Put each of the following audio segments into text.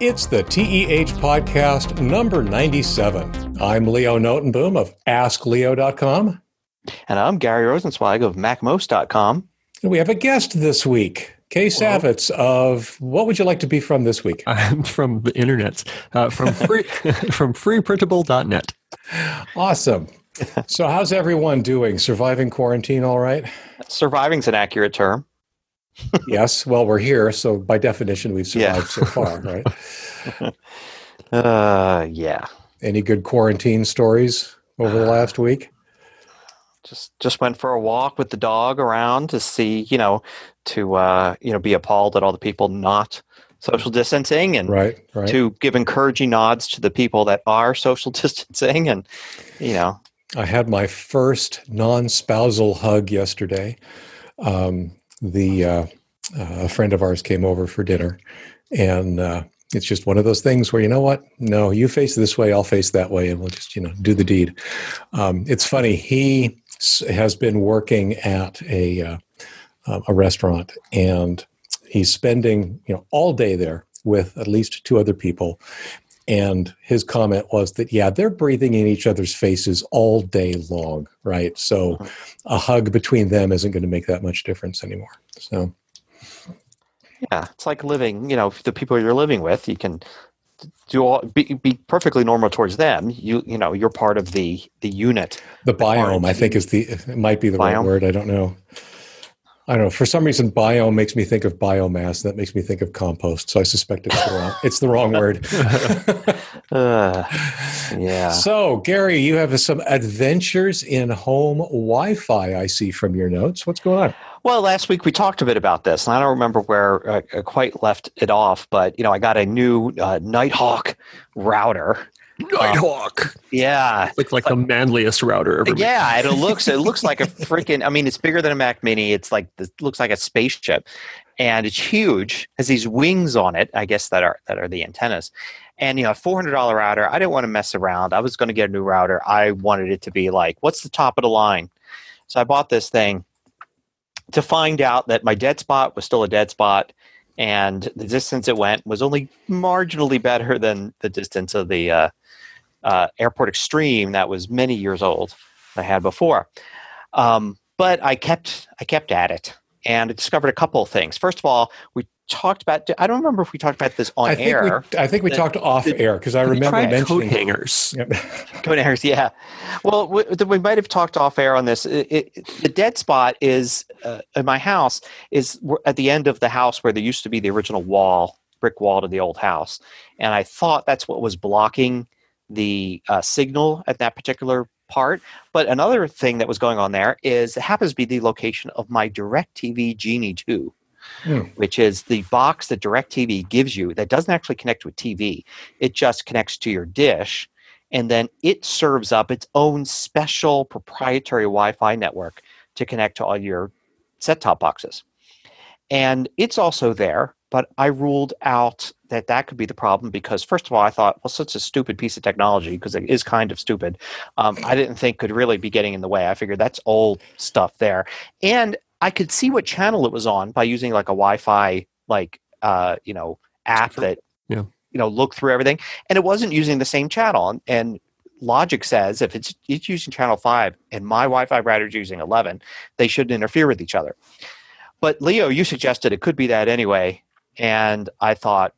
It's the TEH podcast number 97. I'm Leo Notenboom of AskLeo.com. And I'm Gary Rosenzweig of MacMost.com. And we have a guest this week, Kay Savetz of What Would You Like to Be From this week? I'm from the internet, uh, from free, from freeprintable.net. Awesome. So, how's everyone doing? Surviving quarantine all right? Surviving's an accurate term. Yes. Well, we're here, so by definition, we've survived yeah. so far, right? uh, yeah. Any good quarantine stories over the last week? Just just went for a walk with the dog around to see, you know, to uh, you know, be appalled at all the people not social distancing and right, right. to give encouraging nods to the people that are social distancing and you know i had my first non-spousal hug yesterday um, the uh, uh, a friend of ours came over for dinner, and uh, it's just one of those things where you know what? No, you face this way, I'll face that way, and we'll just you know do the deed. Um, it's funny. He has been working at a uh, a restaurant, and he's spending you know all day there with at least two other people. And his comment was that, yeah, they're breathing in each other's faces all day long, right? So uh-huh. a hug between them isn't going to make that much difference anymore. So, yeah, it's like living, you know, the people you're living with, you can do all, be, be perfectly normal towards them. You, you know, you're part of the, the unit. The biome, I think is the, it might be the biome. right word. I don't know. I don't know. For some reason, biome makes me think of biomass. That makes me think of compost. So I suspect it's the wrong. it's the wrong word. uh, yeah. So Gary, you have some adventures in home Wi-Fi. I see from your notes. What's going on? Well, last week we talked a bit about this, and I don't remember where I uh, quite left it off. But you know, I got a new uh, Nighthawk router Nighthawk. Um, yeah, it's like, the manliest router ever. Yeah, made. it looks it looks like a freaking. I mean, it's bigger than a Mac Mini. It's like it looks like a spaceship, and it's huge. Has these wings on it. I guess that are that are the antennas. And you know, four hundred dollar router. I didn't want to mess around. I was going to get a new router. I wanted it to be like, what's the top of the line? So I bought this thing to find out that my dead spot was still a dead spot and the distance it went was only marginally better than the distance of the uh, uh, Airport Extreme that was many years old I had before. Um, but I kept I kept at it and I discovered a couple of things. First of all, we talked about. I don't remember if we talked about this on I think air. We, I think we the, talked off the, air because I remember mentioning coat hangers. Yep. coat hangers, yeah. Well, we, we, might have talked off air on this. It, it, the dead spot is uh, in my house is at the end of the house where there used to be the original wall, brick wall to the old house, and I thought that's what was blocking the uh, signal at that particular part. But another thing that was going on there is it happens to be the location of my DirecTV Genie 2. Hmm. Which is the box that DirecTV gives you that doesn't actually connect with TV. It just connects to your dish, and then it serves up its own special proprietary Wi Fi network to connect to all your set top boxes. And it's also there but I ruled out that that could be the problem because, first of all, I thought, well, such a stupid piece of technology because it is kind of stupid. Um, I didn't think could really be getting in the way. I figured that's old stuff there, and I could see what channel it was on by using like a Wi-Fi like uh, you know app that yeah. you know look through everything, and it wasn't using the same channel. And, and logic says if it's it's using channel five and my Wi-Fi router is using eleven, they shouldn't interfere with each other. But Leo, you suggested it could be that anyway, and I thought,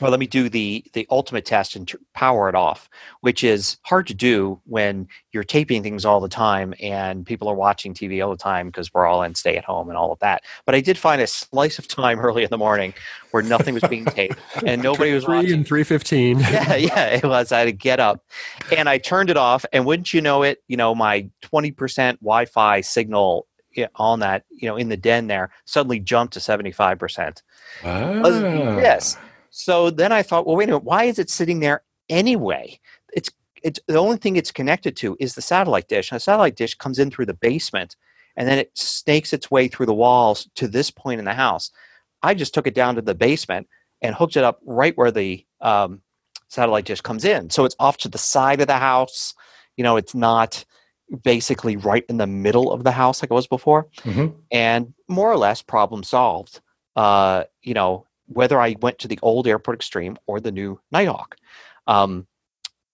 well, let me do the the ultimate test and power it off, which is hard to do when you're taping things all the time and people are watching TV all the time because we're all in stay at home and all of that. But I did find a slice of time early in the morning where nothing was being taped and nobody was three watching. and three fifteen. Yeah, yeah, it was. I had to get up and I turned it off, and wouldn't you know it, you know, my twenty percent Wi-Fi signal on that, you know, in the den there, suddenly jumped to 75%. Ah. Yes. So then I thought, well, wait a minute, why is it sitting there anyway? It's it's the only thing it's connected to is the satellite dish. And the satellite dish comes in through the basement and then it snakes its way through the walls to this point in the house. I just took it down to the basement and hooked it up right where the um, satellite dish comes in. So it's off to the side of the house. You know, it's not basically right in the middle of the house like it was before, mm-hmm. and more or less problem solved. Uh, you know, whether I went to the old Airport Extreme or the new Nighthawk. Um,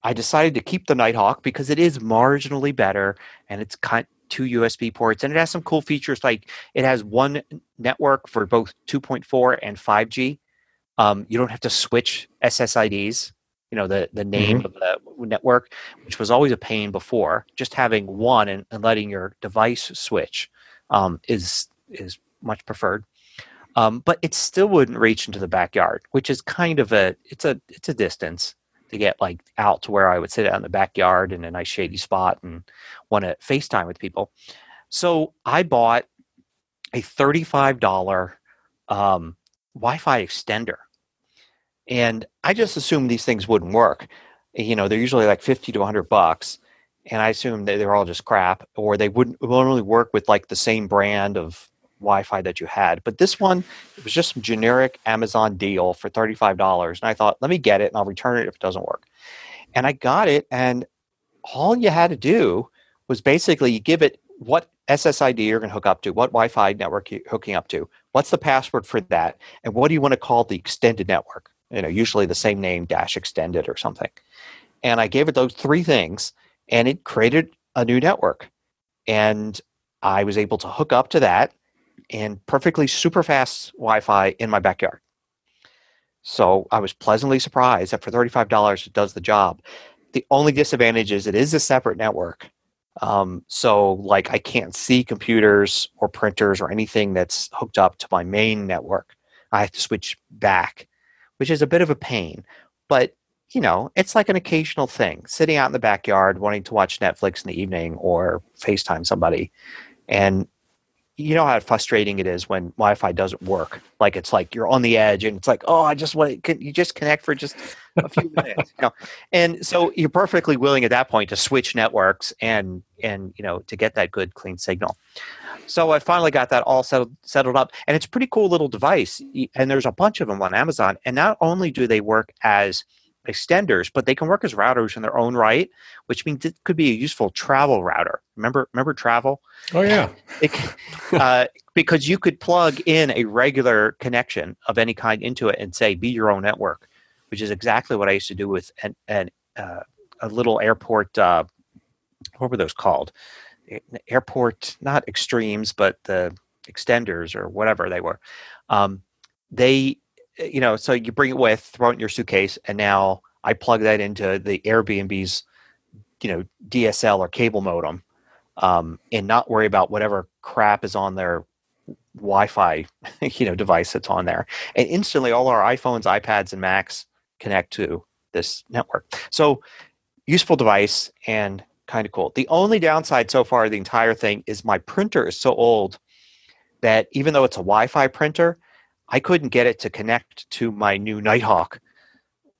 I decided to keep the Nighthawk because it is marginally better and it's got two USB ports and it has some cool features like it has one network for both 2.4 and 5G. Um, you don't have to switch SSIDs, you know, the, the name of the network, which was always a pain before. Just having one and, and letting your device switch um, is is much preferred. Um, but it still wouldn't reach into the backyard, which is kind of a it's a it's a distance to get like out to where I would sit out in the backyard in a nice shady spot and want to FaceTime with people. So I bought a $35 um, Wi-Fi extender. And I just assumed these things wouldn't work. You know, they're usually like 50 to 100 bucks. And I assumed that they're all just crap or they wouldn't would only work with like the same brand of Wi-Fi that you had. But this one, it was just some generic Amazon deal for $35. And I thought, let me get it and I'll return it if it doesn't work. And I got it, and all you had to do was basically you give it what SSID you're going to hook up to, what Wi-Fi network you're hooking up to, what's the password for that, and what do you want to call the extended network? You know, usually the same name dash extended or something. And I gave it those three things, and it created a new network. And I was able to hook up to that and perfectly super fast Wi-Fi in my backyard. So I was pleasantly surprised that for $35 it does the job. The only disadvantage is it is a separate network. Um, so like I can't see computers or printers or anything that's hooked up to my main network. I have to switch back, which is a bit of a pain. But you know, it's like an occasional thing. Sitting out in the backyard wanting to watch Netflix in the evening or FaceTime somebody. And you know how frustrating it is when Wi-Fi doesn't work. Like it's like you're on the edge, and it's like, oh, I just want to. Can you just connect for just a few minutes? You know, and so you're perfectly willing at that point to switch networks and and you know to get that good clean signal. So I finally got that all settled settled up, and it's a pretty cool little device. And there's a bunch of them on Amazon. And not only do they work as extenders, but they can work as routers in their own right, which means it could be a useful travel router. Remember, remember travel? Oh yeah, it, uh, because you could plug in a regular connection of any kind into it and say, "Be your own network," which is exactly what I used to do with an, an uh, a little airport. Uh, what were those called? Airport, not extremes, but the extenders or whatever they were. Um, they you know, so you bring it with, throw it in your suitcase, and now I plug that into the Airbnb's, you know, DSL or cable modem, um, and not worry about whatever crap is on their Wi-Fi, you know, device that's on there. And instantly, all our iPhones, iPads, and Macs connect to this network. So, useful device and kind of cool. The only downside so far, the entire thing is my printer is so old that even though it's a Wi-Fi printer, I couldn't get it to connect to my new Nighthawk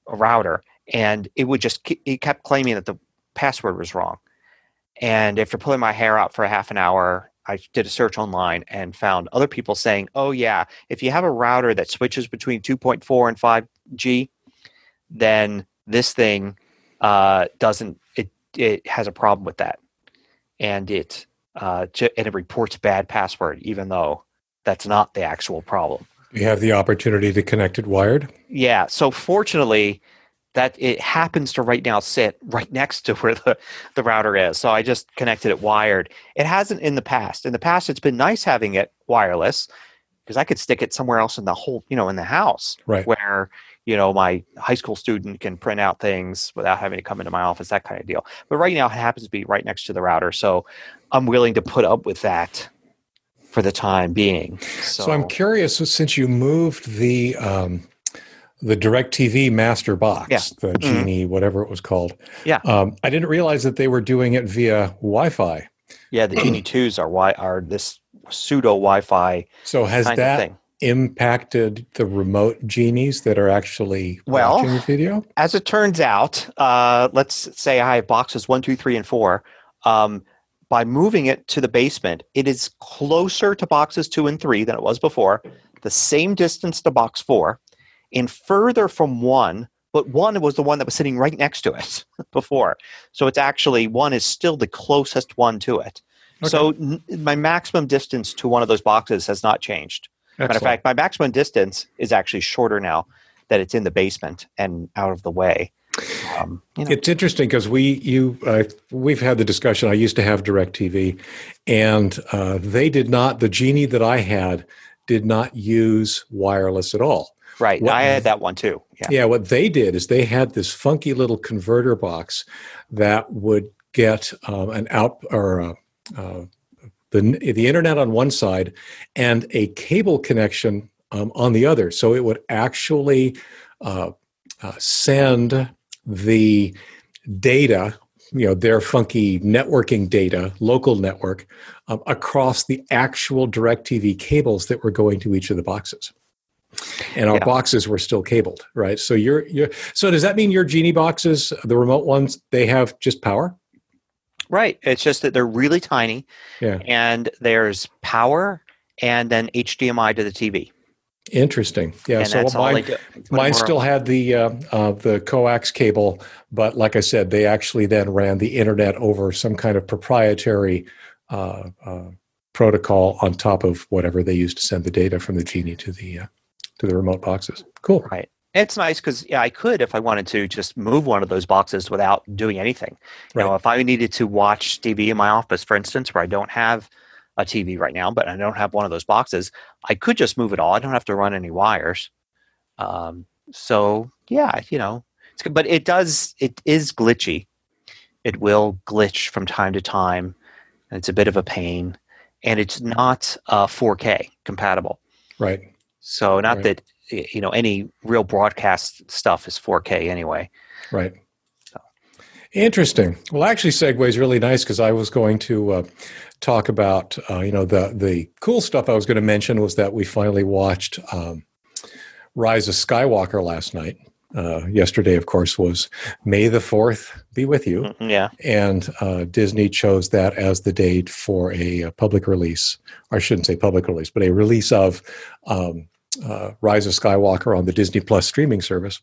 router, and it would just it kept claiming that the password was wrong. And after pulling my hair out for a half an hour, I did a search online and found other people saying, "Oh yeah, if you have a router that switches between 2.4 and 5G, then this thing uh, doesn't it it has a problem with that, and it uh, and it reports bad password even though that's not the actual problem." You have the opportunity to connect it wired. Yeah. So fortunately, that it happens to right now sit right next to where the, the router is. So I just connected it wired. It hasn't in the past. In the past, it's been nice having it wireless because I could stick it somewhere else in the whole, you know, in the house, right? Where you know my high school student can print out things without having to come into my office, that kind of deal. But right now, it happens to be right next to the router, so I'm willing to put up with that for the time being. So, so I'm curious, since you moved the um, the DirecTV master box, yeah. the mm-hmm. Genie, mm-hmm. whatever it was called. Yeah, um, I didn't realize that they were doing it via Wi-Fi. Yeah, the Genie twos are why are this pseudo Wi-Fi. So has that impacted the remote genies that are actually well, watching the video? As it turns out, uh, let's say I have boxes one, two, three, and four. Um, by moving it to the basement, it is closer to boxes two and three than it was before, the same distance to box four, and further from one, but one was the one that was sitting right next to it before. So it's actually one is still the closest one to it. Okay. So n- my maximum distance to one of those boxes has not changed. Matter of fact, my maximum distance is actually shorter now that it's in the basement and out of the way. Um, you know. It's interesting because we you uh, we've had the discussion. I used to have Directv, and uh, they did not. The Genie that I had did not use wireless at all. Right, what, I had that one too. Yeah. yeah, what they did is they had this funky little converter box that would get um, an out or uh, uh, the the internet on one side and a cable connection um, on the other. So it would actually uh, uh, send the data, you know, their funky networking data, local network, um, across the actual DirecTV cables that were going to each of the boxes. And our yeah. boxes were still cabled, right? So you're, you're so does that mean your Genie boxes, the remote ones, they have just power? Right. It's just that they're really tiny. Yeah. And there's power and then HDMI to the TV. Interesting. Yeah. And so mine, mine still had the uh, uh, the coax cable, but like I said, they actually then ran the internet over some kind of proprietary uh, uh protocol on top of whatever they used to send the data from the Genie to the uh, to the remote boxes. Cool. Right. It's nice because yeah, I could if I wanted to just move one of those boxes without doing anything. You right. know, if I needed to watch TV in my office, for instance, where I don't have a TV right now, but I don't have one of those boxes. I could just move it all. I don't have to run any wires. Um, so yeah, you know, it's good. but it does. It is glitchy. It will glitch from time to time, and it's a bit of a pain. And it's not uh, 4K compatible. Right. So not right. that you know any real broadcast stuff is 4K anyway. Right. Interesting. Well, actually, segue is really nice because I was going to uh, talk about, uh, you know, the the cool stuff I was going to mention was that we finally watched um, Rise of Skywalker last night. Uh, yesterday, of course, was May the Fourth be with you. Mm-hmm, yeah, and uh, Disney chose that as the date for a, a, public release. Or I shouldn't say public release, but a release of um, uh, Rise of Skywalker on the Disney Plus streaming service.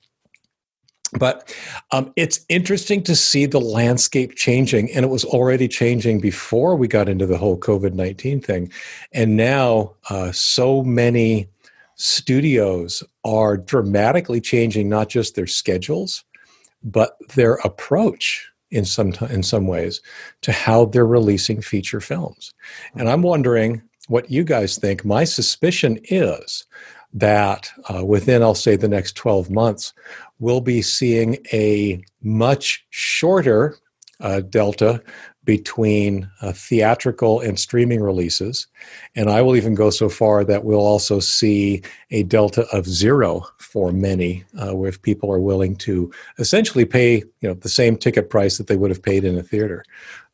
But um, it's interesting to see the landscape changing, and it was already changing before we got into the whole COVID 19 thing. And now, uh, so many studios are dramatically changing not just their schedules, but their approach in some, t- in some ways to how they're releasing feature films. And I'm wondering what you guys think. My suspicion is that uh, within, I'll say, the next 12 months, we'll be seeing a much shorter uh, delta between uh, theatrical and streaming releases. And I will even go so far that we'll also see a delta of zero for many, uh, where if people are willing to essentially pay you know, the same ticket price that they would have paid in a theater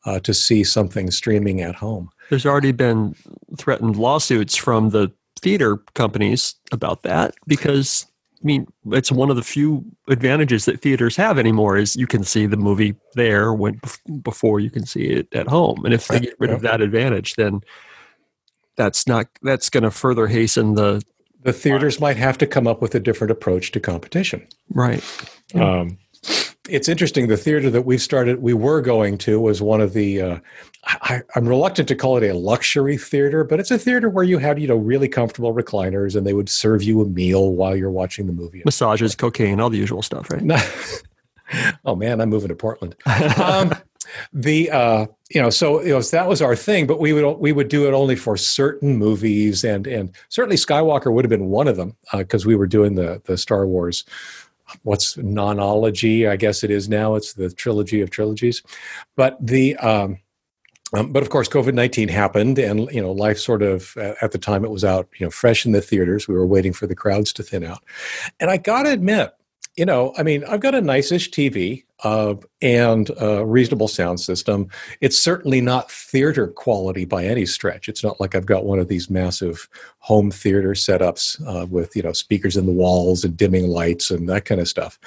uh, to see something streaming at home. There's already been threatened lawsuits from the theater companies about that because I mean, it's one of the few advantages that theaters have anymore is you can see the movie there when before you can see it at home. And if they get rid of that advantage, then that's not that's going to further hasten the the theaters might have to come up with a different approach to competition. Right. Um, it's interesting. The theater that we started, we were going to, was one of the. Uh, I, am reluctant to call it a luxury theater, but it's a theater where you had you know really comfortable recliners, and they would serve you a meal while you're watching the movie. Massages, cocaine, all the usual stuff, right? oh man, I'm moving to Portland. Um, the uh, you know so you know so that was our thing, but we would we would do it only for certain movies, and and certainly Skywalker would have been one of them because uh, we were doing the the Star Wars what's nonology i guess it is now. It's the trilogy of trilogies. But the um, um, but of course covid-19 happened and you know life sort of at the time it was out you know fresh in the theaters. We were waiting for the crowds to thin out. And i gotta admit you know, I mean, I've got a nice-ish TV uh, and a reasonable sound system. It's certainly not theater quality by any stretch. It's not like I've got one of these massive home theater setups uh, with you know speakers in the walls and dimming lights and that kind of stuff.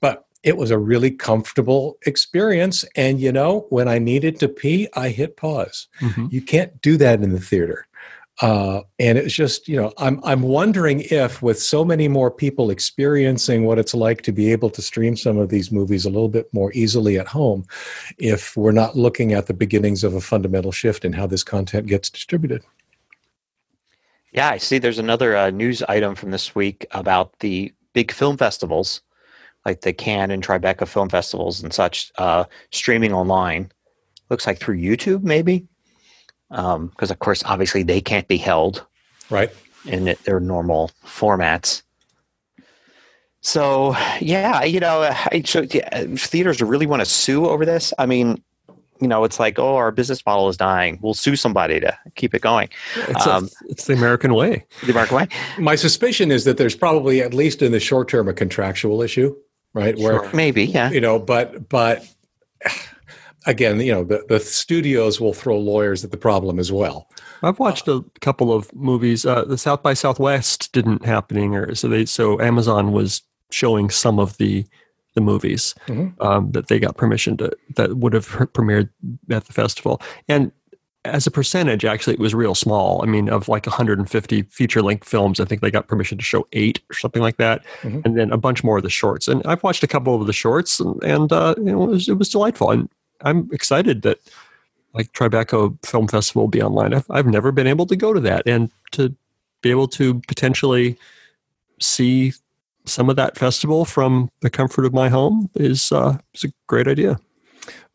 But it was a really comfortable experience. And you know, when I needed to pee, I hit pause. Mm-hmm. You can't do that in the theater. Uh, and it's just, you know, I'm I'm wondering if, with so many more people experiencing what it's like to be able to stream some of these movies a little bit more easily at home, if we're not looking at the beginnings of a fundamental shift in how this content gets distributed. Yeah, I see. There's another uh, news item from this week about the big film festivals, like the Cannes and Tribeca film festivals and such, uh, streaming online. Looks like through YouTube, maybe, because um, of course, obviously, they can't be held right in their normal formats. So yeah, you know, I, so, yeah, theaters really want to sue over this. I mean, you know, it's like, oh, our business model is dying. We'll sue somebody to keep it going. It's, um, a, it's the American way. The American way. My suspicion is that there's probably, at least in the short term, a contractual issue, right? Where maybe, yeah. You know, but but again, you know, the, the studios will throw lawyers at the problem as well. I've watched a couple of movies. Uh, the South by Southwest didn't happening, or so they so Amazon was showing some of the the movies mm-hmm. um, that they got permission to that would have premiered at the festival and as a percentage actually it was real small i mean of like 150 feature length films i think they got permission to show eight or something like that mm-hmm. and then a bunch more of the shorts and i've watched a couple of the shorts and, and uh, you know, it, was, it was delightful and i'm excited that like tribeca film festival will be online I've, I've never been able to go to that and to be able to potentially see some of that festival from the comfort of my home is uh, is a great idea.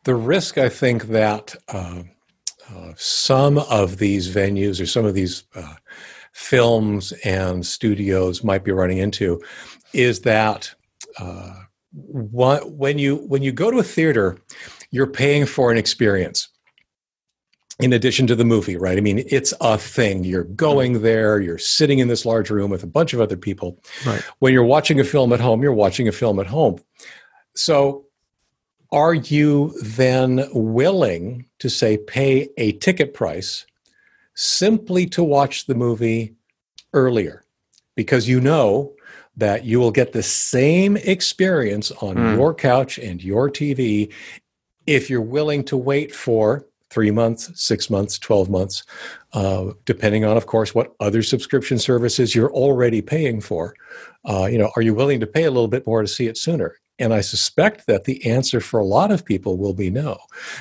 The risk, I think, that uh, uh, some of these venues or some of these uh, films and studios might be running into is that uh, when you when you go to a theater, you're paying for an experience in addition to the movie, right? I mean, it's a thing. You're going there, you're sitting in this large room with a bunch of other people. Right. When you're watching a film at home, you're watching a film at home. So, are you then willing to say pay a ticket price simply to watch the movie earlier? Because you know that you will get the same experience on mm. your couch and your TV if you're willing to wait for three months, six months, 12 months, uh, depending on, of course, what other subscription services you're already paying for. Uh, you know, are you willing to pay a little bit more to see it sooner? And I suspect that the answer for a lot of people will be no.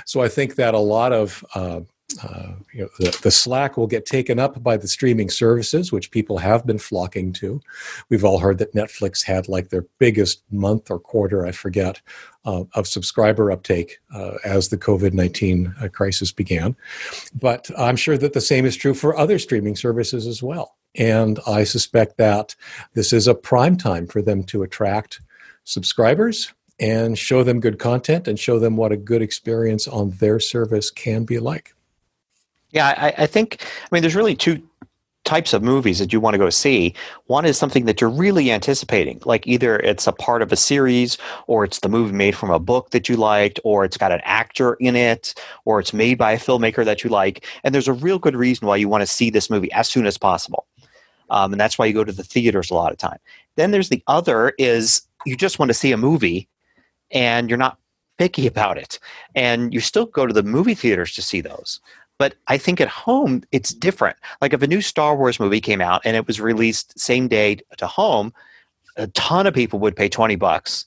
So I think that a lot of uh, uh, you know, the, the slack will get taken up by the streaming services, which people have been flocking to. We've all heard that Netflix had like their biggest month or quarter, I forget, uh, of subscriber uptake uh, as the COVID 19 uh, crisis began. But I'm sure that the same is true for other streaming services as well. And I suspect that this is a prime time for them to attract subscribers and show them good content and show them what a good experience on their service can be like. Yeah, I, I think, I mean, there's really two types of movies that you want to go see. One is something that you're really anticipating, like either it's a part of a series, or it's the movie made from a book that you liked, or it's got an actor in it, or it's made by a filmmaker that you like. And there's a real good reason why you want to see this movie as soon as possible. Um, and that's why you go to the theaters a lot of time. Then there's the other is you just want to see a movie and you're not picky about it. And you still go to the movie theaters to see those. But I think at home it's different. Like if a new Star Wars movie came out and it was released same day to home, a ton of people would pay 20 bucks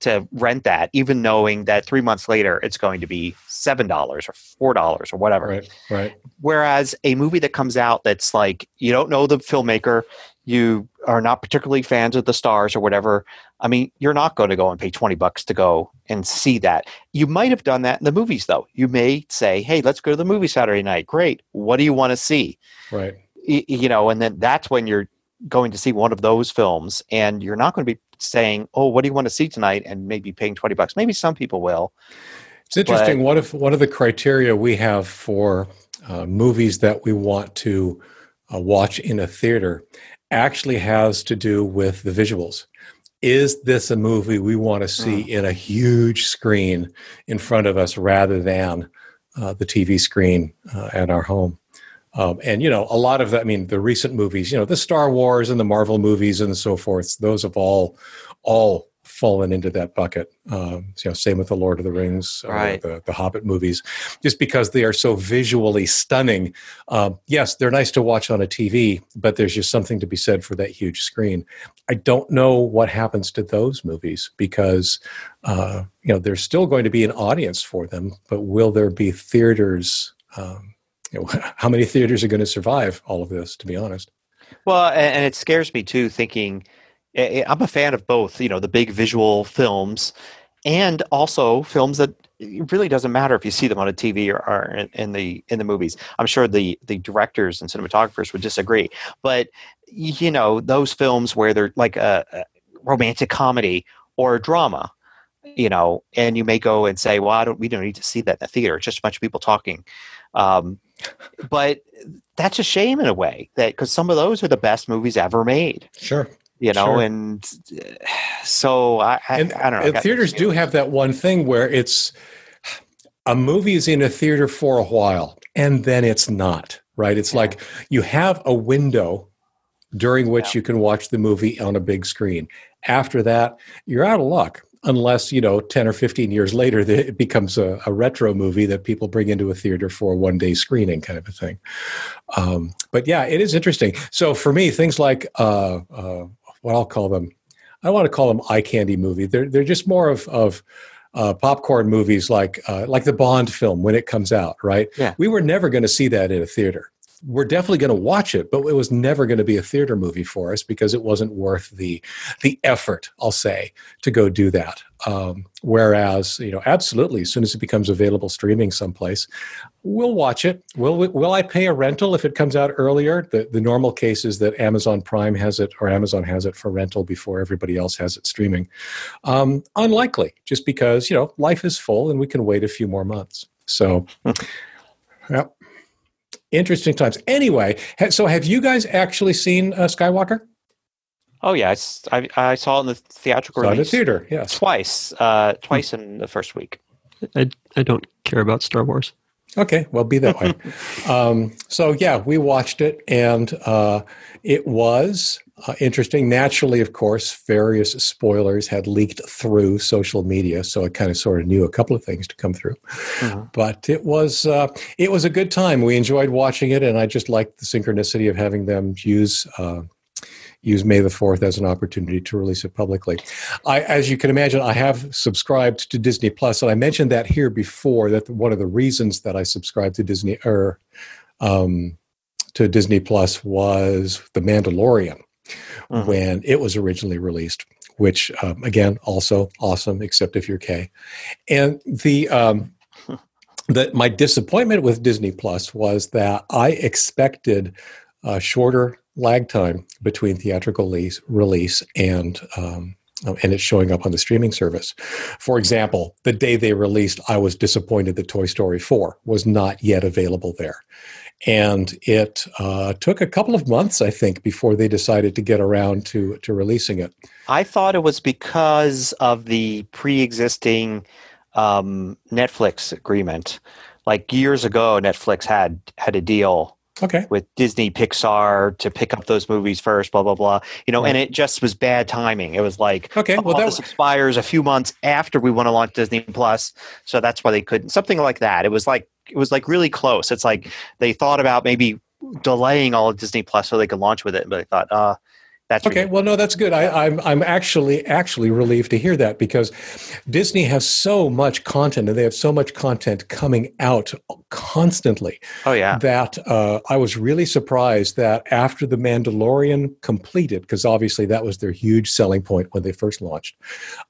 to rent that, even knowing that three months later it's going to be seven dollars or four dollars or whatever. Right. Right. Whereas a movie that comes out that's like you don't know the filmmaker, you are not particularly fans of the stars or whatever, I mean, you're not going to go and pay 20 bucks to go and see that. You might have done that in the movies, though. You may say, hey, let's go to the movie Saturday night. Great. What do you want to see? Right. you know, and then that's when you're going to see one of those films and you're not going to be saying, oh, what do you want to see tonight? And maybe paying 20 bucks. Maybe some people will. It's interesting. But, what if one of the criteria we have for uh, movies that we want to uh, watch in a theater actually has to do with the visuals. Is this a movie we want to see mm. in a huge screen in front of us rather than uh, the TV screen uh, at our home? Um, and you know, a lot of that. I mean, the recent movies, you know, the Star Wars and the Marvel movies and so forth. Those have all all fallen into that bucket. Um, you know, same with the Lord of the Rings, right. the the Hobbit movies, just because they are so visually stunning. Um, yes, they're nice to watch on a TV, but there's just something to be said for that huge screen. I don't know what happens to those movies because uh, you know there's still going to be an audience for them, but will there be theaters? Um, you know, how many theaters are going to survive all of this? To be honest. Well, and, it scares me too, thinking I'm a fan of both. You know, the big visual films, and also films that it really doesn't matter if you see them on a TV or, or in, in the in the movies. I'm sure the the directors and cinematographers would disagree, but you know those films where they're like a, a romantic comedy or a drama, you know, and you may go and say, "Well, I don't. We don't need to see that in the theater. It's just a bunch of people talking." Um, but that's a shame in a way that because some of those are the best movies ever made Sure. You know Sure. and so i i, and, I don't know and theaters do have that one thing where it's a movie is in a theater for a while and then it's not right it's Yeah. like you have a window during which Yeah. you can watch the movie on a big screen after that you're out of luck unless you know 10 or 15 years later that it becomes a, a retro movie that people bring into a theater for a one day screening kind of a thing um, but yeah it is interesting so for me things like uh, uh, what i'll call them I don't want to call them eye candy movie. They're they're just more of of uh, popcorn movies like uh, like the Bond film when it comes out. Right? Yeah. We were never going to see that in a theater. We're definitely going to watch it, but it was never going to be a theater movie for us because it wasn't worth the the effort. I'll say to go do that. Um, whereas you know, absolutely, as soon as it becomes available streaming someplace, we'll watch it. Will will I pay a rental if it comes out earlier? The the normal case is that Amazon Prime has it or Amazon has it for rental before everybody else has it streaming. Um, unlikely, just because you know life is full and we can wait a few more months. So, yeah, interesting times. Anyway, ha- so have you guys actually seen uh, Skywalker? oh yeah it's, I, I saw it in the theatrical Saw it in the release theater. Yes. twice uh twice in the first week I, I don't care about Star Wars. Okay, well, be that way. um, so yeah, we watched it, and uh, it was uh, interesting. Naturally, of course, various spoilers had leaked through social media, so I kind of sort of knew a couple of things to come through. Mhm. But it was uh, it was a good time. We enjoyed watching it, and I just liked the synchronicity of having them use. Uh, Use May the Fourth as an opportunity to release it publicly. I, as you can imagine, I have subscribed to Disney Plus, and I mentioned that here before. That one of the reasons that I subscribed to Disney or um, to Disney Plus was The Mandalorian Mhm. when it was originally released. Which um, again, also awesome, except if you're Kay. And the um, the my disappointment with Disney Plus was that I expected a shorter lag time between theatrical release, release and um, and it's showing up on the streaming service. For example, the day they released, I was disappointed that Toy Story 4 was not yet available there. And it uh, took a couple of months, I think, before they decided to get around to, to releasing it. i thought it was because of the pre-existing um netflix agreement like years ago netflix had had a deal Okay. with Disney Pixar to pick up those movies first, blah blah blah. You know, Right. and it just was bad timing. It was like Okay. oh, Well, this that, expires a few months after we want to launch Disney Plus, so that's why they couldn't. Something like that. It was like it was like really close. It's like they thought about maybe delaying all of Disney Plus so they could launch with it, but they thought, uh, that's Okay, ridiculous. well, no, that's good. I, I'm I'm actually actually relieved to hear that because Disney has so much content and they have so much content coming out constantly Oh yeah, that uh, I was really surprised that after the Mandalorian completed, because obviously that was their huge selling point when they first launched.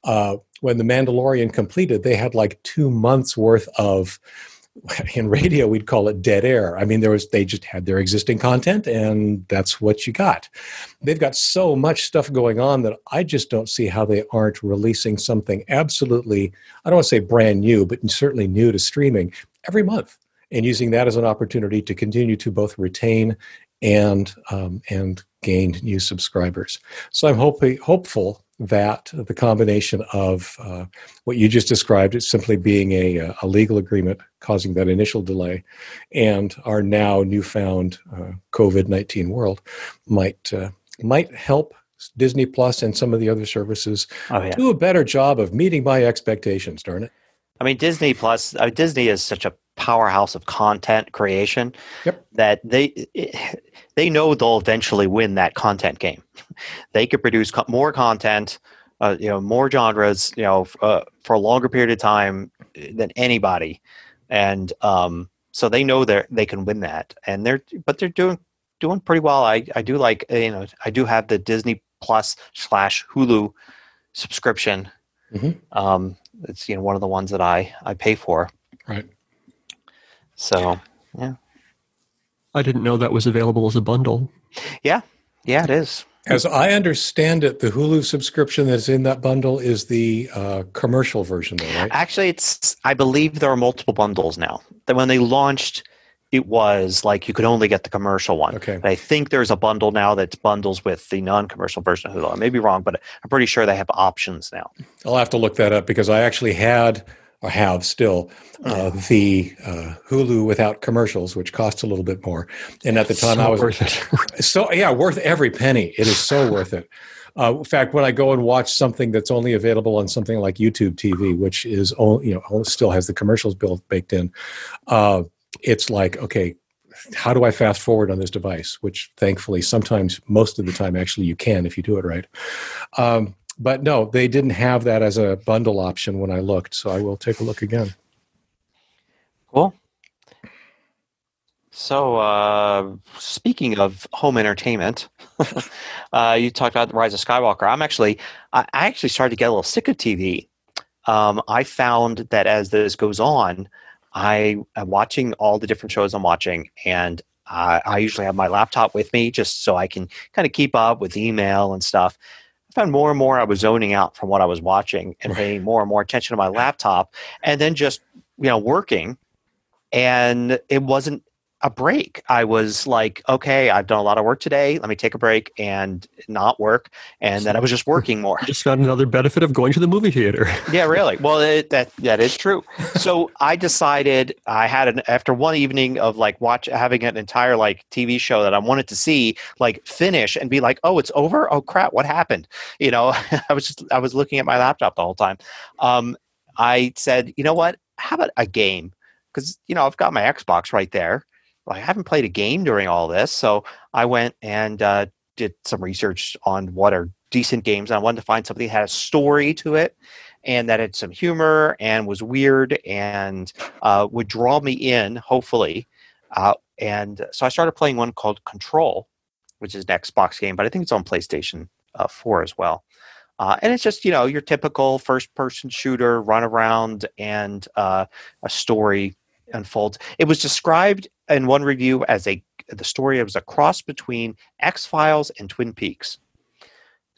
Uh, when the Mandalorian completed, they had like two months worth of in radio we'd call it dead air. I mean there was they just had their existing content and that's what you got. They've got so much stuff going on that i just don't see how they aren't releasing something absolutely i don't want to say brand new but certainly new to streaming every month and using that as an opportunity to continue to both retain and um, and gain new subscribers. So i'm hoping hopeful that the combination of uh, what you just described as simply being a, a legal agreement causing that initial delay and our now newfound uh, COVID 19 world might, uh, might help Disney Plus and some of the other services oh yeah. do a better job of meeting my expectations, darn it. I mean, Disney Plus. Uh, Disney is such a powerhouse of content creation Yep. that they they know they'll eventually win that content game. They could produce co- more content, uh, you know, more genres, you know, f- uh, for a longer period of time than anybody, and um, so they know they they can win that, and they're but they're doing doing pretty well. I I do like you know I do have the Disney Plus slash Hulu subscription. Mhm. Um, it's you know one of the ones that I I pay for. Right. So I didn't know that was available as a bundle. yeah, yeah, it is. As I understand it, the Hulu subscription that's in that bundle is the uh, commercial version, though, right? Actually, it's I believe there are multiple bundles now. That when they launched, it was like you could only get the commercial one. Okay. But I think there's a bundle now that's bundles with the non-commercial version of Hulu. I may be wrong, but I'm pretty sure they have options now. I'll have to look that up because I actually had or have still uh, the uh, Hulu without commercials, which costs a little bit more. And at the time, So I was worth it. so yeah, worth every penny. It is so worth it. Uh, in fact, when I go and watch something that's only available on something like YouTube TV, which is only, you know still has the commercials built baked in, uh, it's like okay, how do I fast forward on this device? Which thankfully, sometimes, most of the time, actually, you can if you do it right. Um, but no, they didn't have that as a bundle option when I looked, so I will take a look again. Cool. So, uh, speaking of home entertainment, uh, you talked about the Rise of Skywalker. I'm actually, I actually started to get a little sick of TV. Um, I found that as this goes on, I am watching all the different shows I'm watching, and I I usually have my laptop with me just so I can kind of keep up with email and stuff. Found more and more I was zoning out from what I was watching and paying more and more attention to my laptop, and then just you know working. And it wasn't a break. I was like, okay, I've done a lot of work today. Let me take a break and not work. And then I was just working more. Just got another benefit of going to the movie theater. yeah, really. Well, it, that that is true. So I decided I had an after one evening of like watch having an entire like TV show that I wanted to see like finish and be like, oh, it's over. Oh crap, what happened? You know, I was just I was looking at my laptop the whole time. Um, I said, you know what? How about a game? Because you know I've got my Xbox right there. I haven't played a game during all this, so I went and uh, did some research on what are decent games. I wanted to find something that had a story to it and that had some humor and was weird and uh, would draw me in, hopefully. Uh, and so I started playing one called Control, which is an Xbox game, but I think it's on PlayStation uh, 4 as well. Uh, and it's just, you know, your typical first person shooter, run around, and uh, a story unfolds. It was described in one review as a the story was a cross between X Files and Twin Peaks.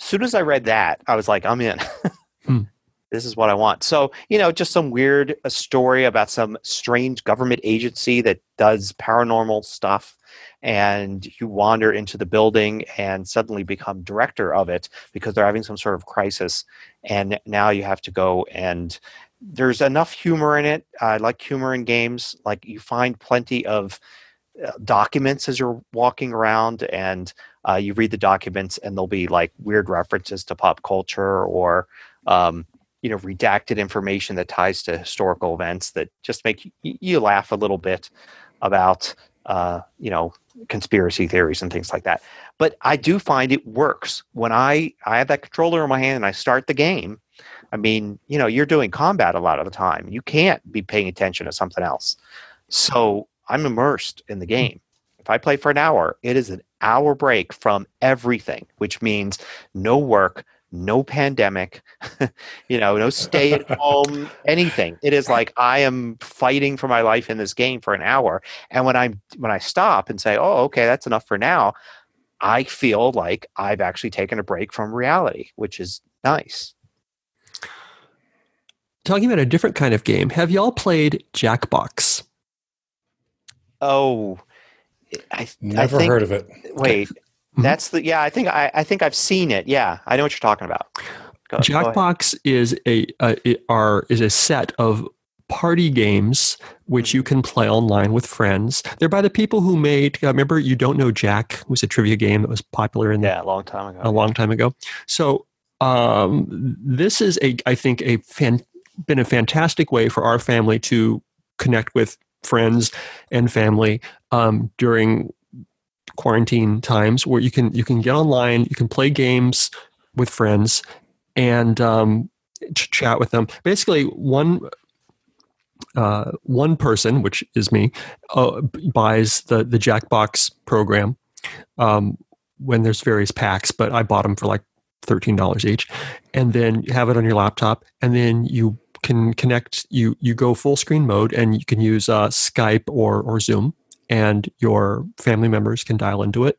As soon as I read that, I was like, I'm in. Hmm. This is what I want. So, you know, just some weird uh, story about some strange government agency that does paranormal stuff. And you wander into the building and suddenly become director of it because they're having some sort of crisis. And now you have to go and there's enough humor in it. I like humor in games. Like you find plenty of uh, documents as you're walking around, and uh, you read the documents, and there'll be like weird references to pop culture or um, you know redacted information that ties to historical events that just make you, you laugh a little bit about uh, you know conspiracy theories and things like that. But I do find it works when I I have that controller in my hand and I start the game. I mean, you know, you're doing combat a lot of the time. You can't be paying attention to something else. So I'm immersed in the game. If I play for an hour, it is an hour break from everything, which means no work, no pandemic, you know, no stay at home, anything. It is like I am fighting for my life in this game for an hour. And when I'm when I stop and say, "Oh, okay, that's enough for now," I feel like I've actually taken a break from reality, which is nice. Talking about a different kind of game, have y'all played Jackbox? Oh, I, I Never think, heard of it. Wait, Mhm. that's the yeah. I think I, I think I've seen it. Yeah, I know what you're talking about. Go- go. Jackbox is a uh, are is a set of party games which you can play online with friends. They're by the people who made. Uh, remember, you don't know Jack was a trivia game that was popular in the Yeah, a long time ago. a long time ago. So um, this is a I think a fan, been a fantastic way for our family to connect with friends and family um, during quarantine times, where you can you can get online, you can play games with friends, and um, ch- chat with them. Basically, one uh, one person, which is me, uh, buys the the Jackbox program um, when there's various packs, but I bought them for like thirteen dollars each, and then you have it on your laptop, and then you can connect. You you go full screen mode, and you can use uh, Skype or or Zoom, and your family members can dial into it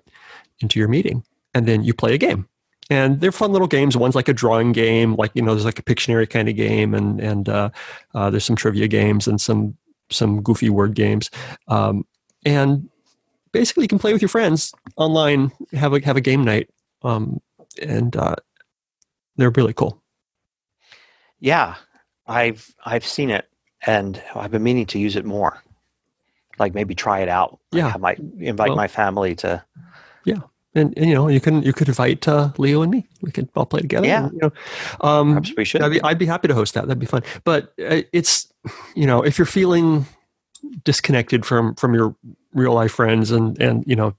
into your meeting, and then you play a game and they're fun little games. One's like a drawing game, like you know, there's like a Pictionary kind of game, and and uh, uh, there's some trivia games and some some goofy word games, um, and basically you can play with your friends online, have a have a game night, um, and uh, they're really cool. Yeah, I've I've seen it, and I've been meaning to use it more. Like maybe try it out. Yeah, I might invite well, my family to. Yeah, and, and, you know you can you could invite uh, Leo and me. We could all play together. Yeah, and, you know, um, perhaps we should. I'd be, I'd be, happy to host that. That'd be fun. But uh, it's you know if you're feeling disconnected from from your real life friends and and you know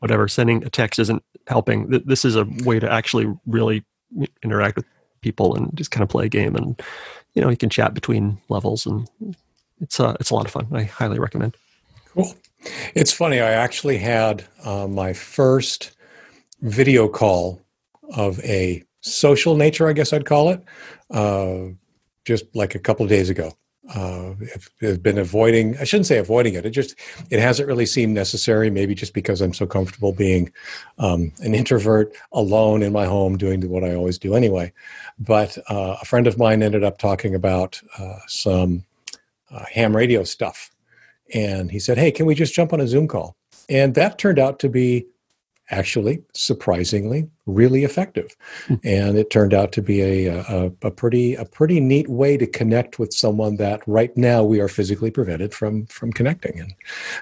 whatever sending a text isn't helping. This is a way to actually really interact with people and just kind of play a game and you know you can chat between levels and it's uh it's a lot of fun. I highly recommend. Cool. It's funny. I actually had uh, my first video call of a social nature, I guess I'd call it, uh, just like a couple days ago. Uh, I've, I've, been avoiding. I shouldn't say avoiding it. It just it hasn't really seemed necessary. Maybe just because I'm so comfortable being um, an introvert alone in my home, doing what I always do anyway. But uh, a friend of mine ended up talking about uh, some uh, ham radio stuff and he said, Hey, can we just jump on a Zoom call? And that turned out to be actually surprisingly really effective. Hmm. And it turned out to be a, a, a, pretty a pretty neat way to connect with someone that right now we are physically prevented from from connecting. And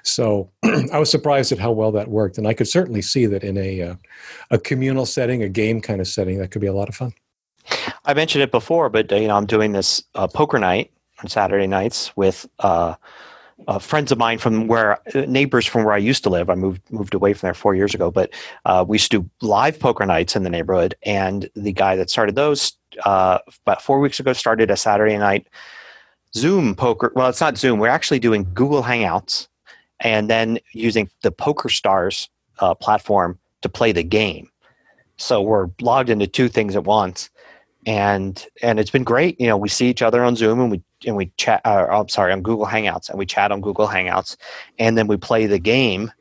so I was surprised at how well that worked. And I could certainly see that in a uh, a communal setting, a game kind of setting, that could be a lot of fun. I mentioned it before, but you know I'm doing this uh, poker night on Saturday nights with. Uh, uh, friends of mine from where uh, neighbors from where I used to live. I moved moved away from there four years ago, but uh, we used to do live poker nights in the neighborhood. And the guy that started those uh, about four weeks ago started a Saturday night Zoom poker. Well, it's not Zoom. We're actually doing Google Hangouts, and then using the Poker Stars uh, platform to play the game. So we're logged into two things at once and and it's been great. You know, we see each other on Zoom and we and we chat. Uh, I'm sorry, on Google Hangouts, and we chat on Google Hangouts, and then we play the game.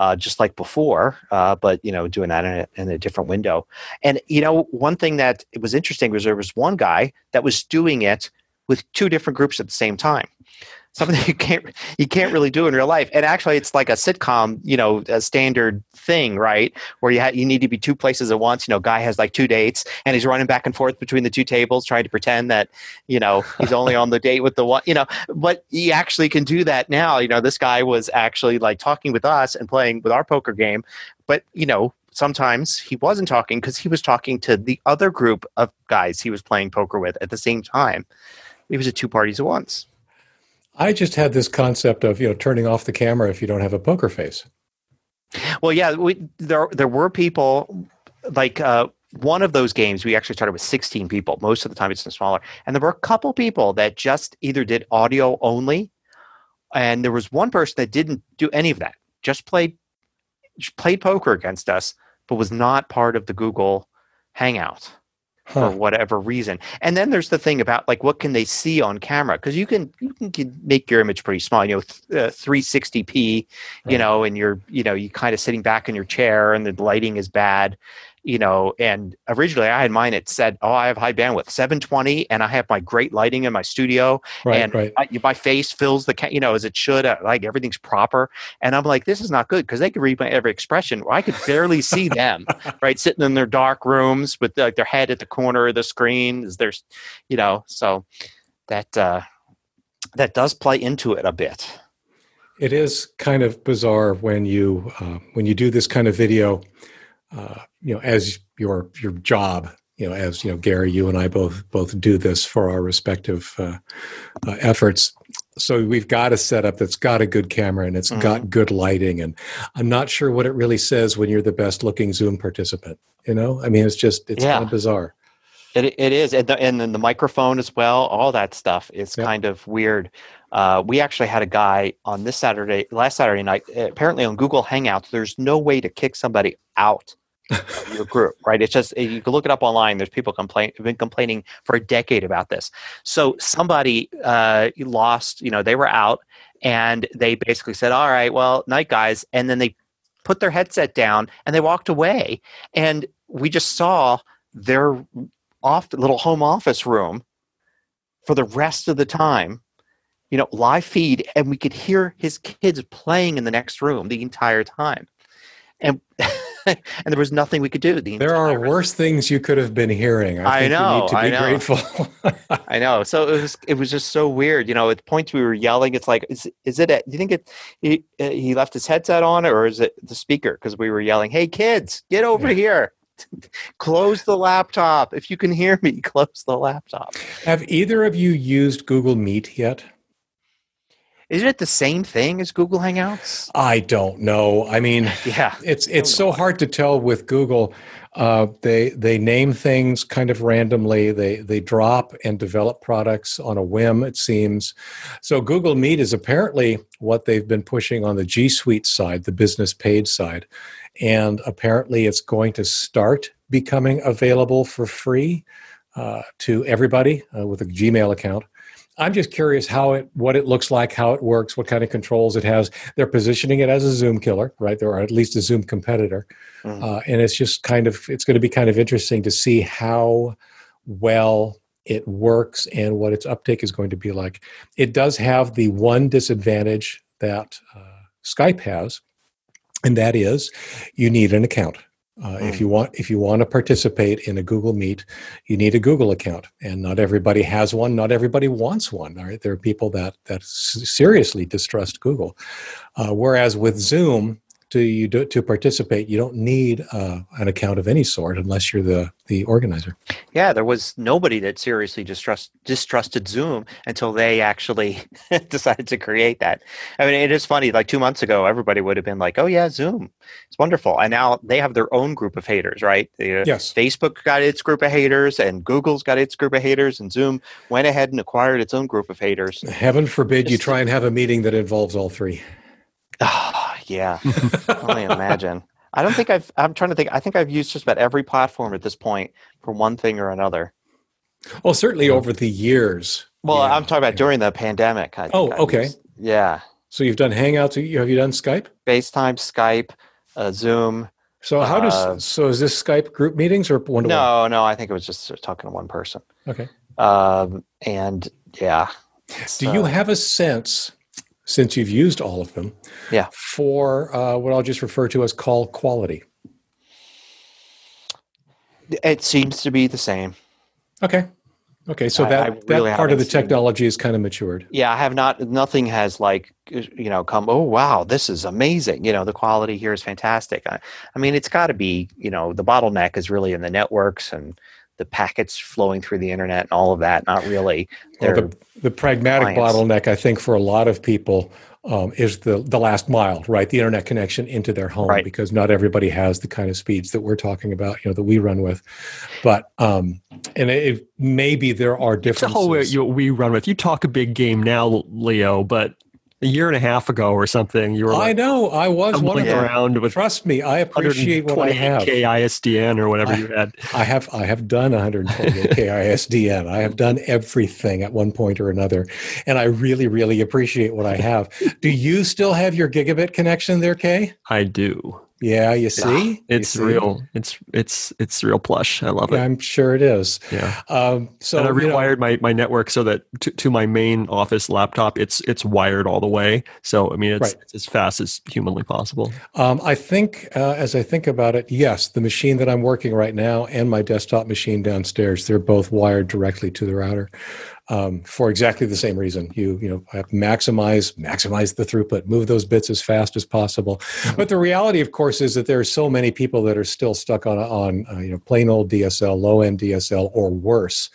Uh, just like before, uh, but you know, doing that in a, in a different window. And you know, one thing that was interesting was there was one guy that was doing it with two different groups at the same time something you can't you can't really do in real life. And actually, it's like a sitcom, you know, a standard thing, right? Where you ha- you need to be two places at once. You know, guy has like two dates, and he's running back and forth between the two tables, trying to pretend that you know he's only on the date with the one. You know, but he actually can do that now. You know, this guy was actually like talking with us and playing with our poker game, but you know. Sometimes he wasn't talking because he was talking to the other group of guys he was playing poker with at the same time. He was at two parties at once. I just had this concept of you know turning off the camera if you don't have a poker face. Well, yeah, we, there there were people like uh, one of those games. We actually started with sixteen people. Most of the time, it's smaller, and there were a couple people that just either did audio only, and there was one person that didn't do any of that. Just played just played poker against us, but was not part of the Google Hangout huh. for whatever reason. And then there's the thing about like what can they see on camera because you can you can make your image pretty small. You know, th- uh, 360p. Right. You know, and you're you know you kind of sitting back in your chair and the lighting is bad you know, and originally I had mine. It said, "Oh, I have high bandwidth, 720, and I have my great lighting in my studio, right, and right. I, my face fills the, you know, as it should. Uh, like everything's proper." And I'm like, "This is not good because they can read my every expression. I could barely see them, right, sitting in their dark rooms with like their head at the corner of the screen. Is there's, you know, so that uh, that does play into it a bit." It is kind of bizarre when you uh, when you do this kind of video uh, you know, as your your job, you know, as you know, Gary, you and I both both do this for our respective uh, uh, efforts. So we've got a setup that's got a good camera and it's mm-hmm. got good lighting, and I'm not sure what it really says when you're the best looking Zoom participant. You know, I mean, it's just it's yeah. kind of bizarre. It, it is, and, the, and then the microphone as well. All that stuff is kind of weird. Uh, we actually had a guy on this Saturday, last Saturday night. Apparently, on Google Hangouts, there's no way to kick somebody out your group, right? It's just you can look it up online. There's people complain have been complaining for a decade about this. So somebody uh, lost, you know, they were out, and they basically said, "All right, well, night, guys," and then they put their headset down and they walked away, and we just saw their off little home office room for the rest of the time you know live feed and we could hear his kids playing in the next room the entire time and and there was nothing we could do the there are worse things you could have been hearing i, I know you need to be I know. grateful I know. So it was it was just so weird. You know, at points we were yelling. It's like, is is it? A, do you think it? He uh, he left his headset on, or is it the speaker? Because we were yelling, "Hey kids, get over Yeah. here! close the laptop. If you can hear me, close the laptop." have either of you used google meet yet Isn't it the same thing as Google Hangouts? i don't know i mean Yeah. it's it's so hard to tell with Google. Uh, they they name things kind of randomly. They they drop and develop products on a whim. It seems. So Google Meet is apparently what they've been pushing on the G Suite side, the business paid side, and apparently it's going to start becoming available for free uh, to everybody uh, with a Gmail account. I'm just curious how it, what it looks like, how it works, what kind of controls it has. They're positioning it as a Zoom killer, right? There or at least a Zoom competitor, Mhm. uh, and it's just kind of it's going to be kind of interesting to see how well it works and what its uptake is going to be like. It does have the one disadvantage that uh, Skype has, and that is you need an account. Uh, If Mm. you want, if you want to participate in a Google Meet, you need a Google account, and not everybody has one. Not everybody wants one. All right, there are people that that s- seriously distrust Google. Uh, whereas with Zoom, to you do, to participate, you don't need uh, an account of any sort unless you're the the organizer. Yeah, there was nobody that seriously distrust distrusted Zoom until they actually decided to create that. I mean, it is funny. Like two months ago, everybody would have been like, "Oh yeah, Zoom, it's wonderful," and now they have their own group of haters, right? The, Yes. Facebook got its group of haters, and Google's got its group of haters, and Zoom went ahead and acquired its own group of haters. Heaven forbid you try and have a meeting that involves all three. Ah, yeah, only imagine. I don't think I've. I'm trying to think. I think I've used just about every platform at this point for one thing or another. Well, certainly over the years. Well, Yeah. I'm talking about during the pandemic. I Oh, I okay. used- yeah. So you've done Hangouts. Have you done Skype? FaceTime, Skype, uh, Zoom. So how does Uh, so is this Skype group meetings or one to one? No, no, I think it was just talking to one person. Okay. Um, and yeah. Do you have a sense, since you've used all of them, Yeah. for uh, what I'll just refer to as call quality? it seems to be the same. Okay. Okay. So I- that I that really part of the technology is kind of matured. Yeah, I have not. Nothing has like you know come. Oh wow, this is amazing. You know, the quality here is fantastic. I, I mean, it's got to be. You know, the bottleneck is really in the networks and the packets flowing through the internet and all of that. Not really. Well, the, the pragmatic clients. bottleneck, I think, for a lot of people um, is the the last mile, right? The internet connection into their home, Right. because not everybody has the kind of speeds that we're talking about, you know, that we run with. But um, and it, maybe there are It's a whole way you, we run with. You talk a big game now, Leo, but a year and a half ago or something, you were I know. I was one of them. around with Trust me, I appreciate what I have. 128k ISDN or whatever I- you had. I have I have done 128 KISDN. I have done everything at one point or another, and I really really appreciate what I have. Do you still have your gigabit connection there, Kay? I do. Yeah, you see, You It's see? real. It's it's it's real plush. I love it. I'm sure it is. Yeah. Um, so and I you know, rewired my, my network so that to, to my main office laptop, it's it's wired all the way. So I mean, it's, Right. it's as fast as humanly possible. Um, I think, uh, as I think about it, yes, the machine that I'm working right now and my desktop machine downstairs, they're both wired directly to the router um, for exactly the same reason. You, you know, maximize maximize the throughput, move those bits as fast as possible. But the reality, of course, is that there are so many people that are still stuck on on uh, you know plain old DSL, low end DSL, or worse.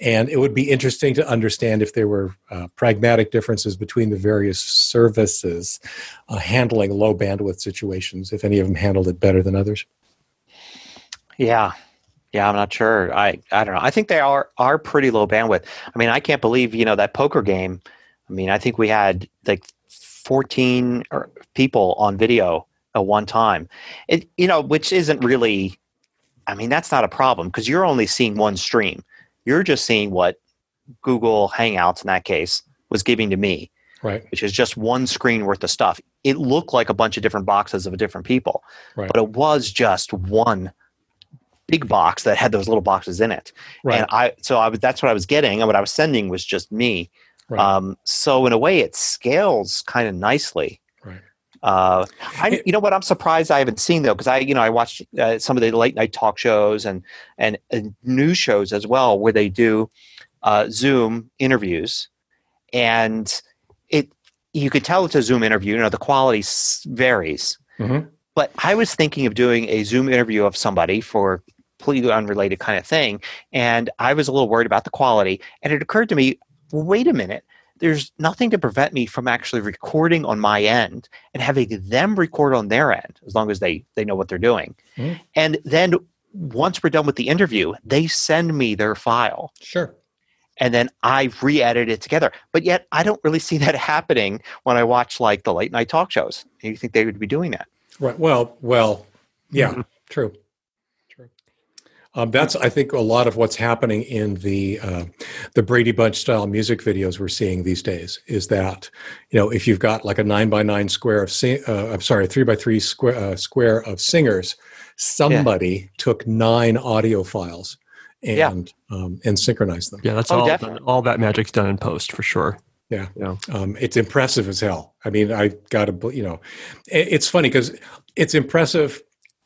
And it would be interesting to understand if there were uh, pragmatic differences between the various services uh, handling low bandwidth situations, if any of them handled it better than others. Yeah. Yeah, I'm not sure. I, I don't know. I think they are are pretty low bandwidth. I mean, I can't believe, you know, that poker game I mean, I think we had like 14 people on video at one time. It, you know, which isn't really, I mean, that's not a problem because you're only seeing one stream. You're just seeing what Google Hangouts in that case was giving to me, Right. which is just one screen worth of stuff. It looked like a bunch of different boxes of different people, Right. but it was just one big box that had those little boxes in it. Right. And I, so I was, that's what I was getting, and what I was sending was just me. Right. Um, so in a way, it scales kind of nicely. Right. Uh, I, you know what? I'm surprised I haven't seen though, because I, you know, I watched uh, some of the late night talk shows and and, and news shows as well, where they do uh, Zoom interviews, and it you could tell it's a Zoom interview. You know, the quality s- varies. Mhm. But I was thinking of doing a Zoom interview of somebody for completely unrelated kind of thing, and I was a little worried about the quality. And it occurred to me, well, wait a minute. There's nothing to prevent me from actually recording on my end and having them record on their end, as long as they they know what they're doing. Mhm. And then once we're done with the interview, they send me their file Sure. and then I re-edit it together. But yet I don't really see that happening when I watch like the late night talk shows. You think they would be doing that? Right. Well, well, yeah, Mm-hmm. True. Um, that's, I think, a lot of what's happening in the uh, the Brady Bunch style music videos we're seeing these days. Is that you know if you've got like a nine by nine square of sing, uh, I'm sorry, three by three square uh, square of singers, somebody took nine audio files Yeah. and um, and synchronized them. Yeah, that's Oh, all. definitely. All that magic's done in post for sure. Yeah. Yeah. Um, it's impressive as hell. I mean, I got to, you know, it, it's funny because it's impressive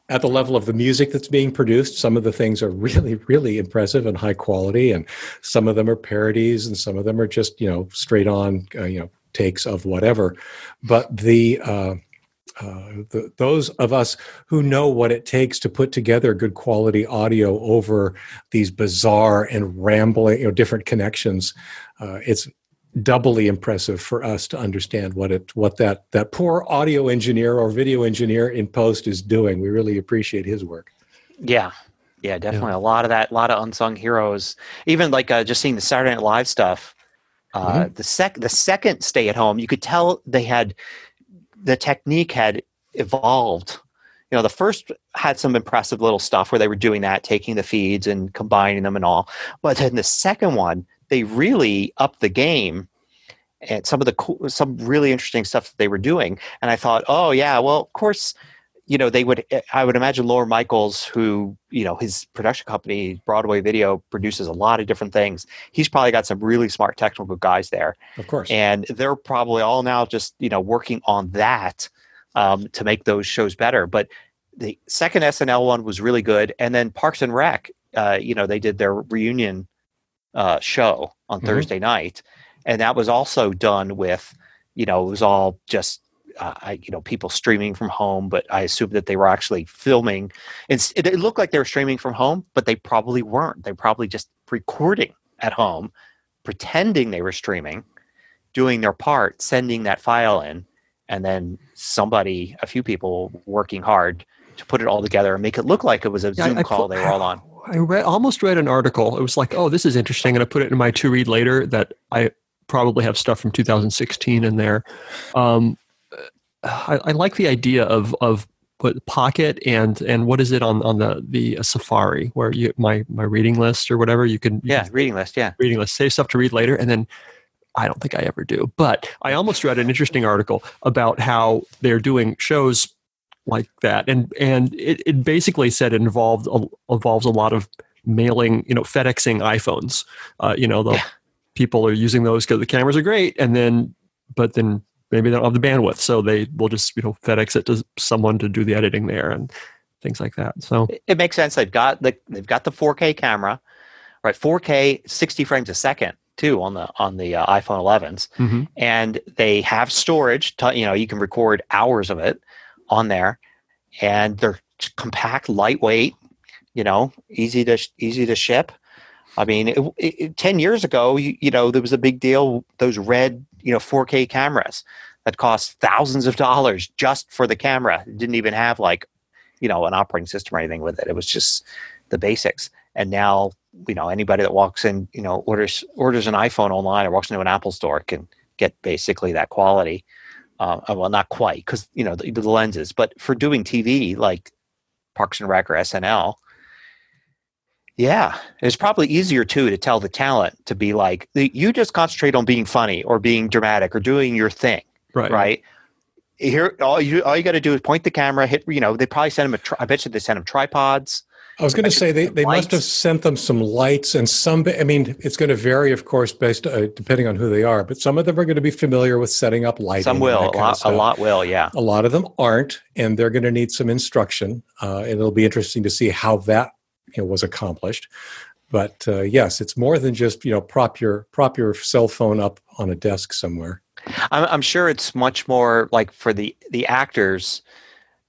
at the level of the music that's being produced. Some of the things are really, really impressive and high quality, and some of them are parodies, and some of them are just, you know, straight on, uh, you know, takes of whatever. But the uh, uh, the, those of us who know what it takes to put together good quality audio over these bizarre and rambling, you know, different connections, uh, it's doubly impressive for us to understand what it what that that poor audio engineer or video engineer in post is doing. We really appreciate his work. Yeah. Yeah, definitely. A lot of that, a lot of unsung heroes. Even like uh, just seeing the Saturday Night Live stuff. Uh, The sec, the second stay at home, you could tell they had the technique had evolved. You know, the first had some impressive little stuff where they were doing that, taking the feeds and combining them and all. But then the second one, they really upped the game and some of the cool, some really interesting stuff that they were doing. And I thought, oh yeah, well, of course, you know, they would. I would imagine Lorne Michaels, who you know, his production company Broadway Video produces a lot of different things. He's probably got some really smart technical guys there, Of course. and they're probably all now just you know working on that um, to make those shows better. But the second SNL one was really good, and then Parks and Rec, uh, you know, they did their reunion uh, show on Mhm. Thursday night, and that was also done with, you know, it was all just. Uh, I, you know, people streaming from home, but I assume that they were actually filming. It's, it, it looked like they were streaming from home, but they probably weren't. They probably just recording at home, pretending they were streaming, doing their part, sending that file in, and then somebody, a few people working hard to put it all together and make it look like it was a Yeah, I- Zoom I call put- they were all on. I read almost read an article. It was like, oh, this is interesting, and I put it in my to read later. That I probably have stuff from 2016 in there. Um, I, I like the idea of of what Pocket and and what is it on on the the Safari where you my my reading list or whatever you can you Yeah, can reading list. Yeah. reading list save stuff to read later and then I don't think I ever do. But I almost read an interesting article about how they're doing shows like that, and and it, it basically said it involved a, involves a lot of mailing, you know, FedExing iPhones. Uh, you know, the Yeah. people are using those because the cameras are great, and then but then maybe they don't have the bandwidth, so they will just you know FedEx it to someone to do the editing there and things like that. So It, it makes sense. They've got the they've got the 4K camera, right? 4K, 60 frames a second too on the on the uh, iPhone 11s, mhm. and they have storage. To, you know, you can record hours of it on there, and they're compact, lightweight. You know, easy to easy to ship. I mean, it, it, ten years ago, you, you know, there was a big deal. Those red, you know, 4K cameras that cost thousands of dollars just for the camera. It didn't even have like, you know, an operating system or anything with it. It was just the basics. And now, you know, anybody that walks in, you know, orders orders an iPhone online or walks into an Apple store can get basically that quality. Uh, well, not quite because you know the, the lenses, but for doing TV like Parks and Rec or SNL, yeah, it's probably easier too to tell the talent to be like, you just concentrate on being funny or being dramatic or doing your thing, Right. right? Here, all you all you got to do is point the camera, hit. You know, they probably send them a. Tri- I bet you they send them tripods. I was going to say they, they must have sent them some lights and some. I mean, it's going to vary, of course, based uh, depending on who they are. But some of them are going to be familiar with setting up lighting. Some will, a lot, a lot will, yeah. A lot of them aren't, and they're going to need some instruction. Uh, and it'll be interesting to see how that you know, was accomplished. But uh, yes, it's more than just you know prop your prop your cell phone up on a desk somewhere. I'm, I'm sure it's much more like for the the actors,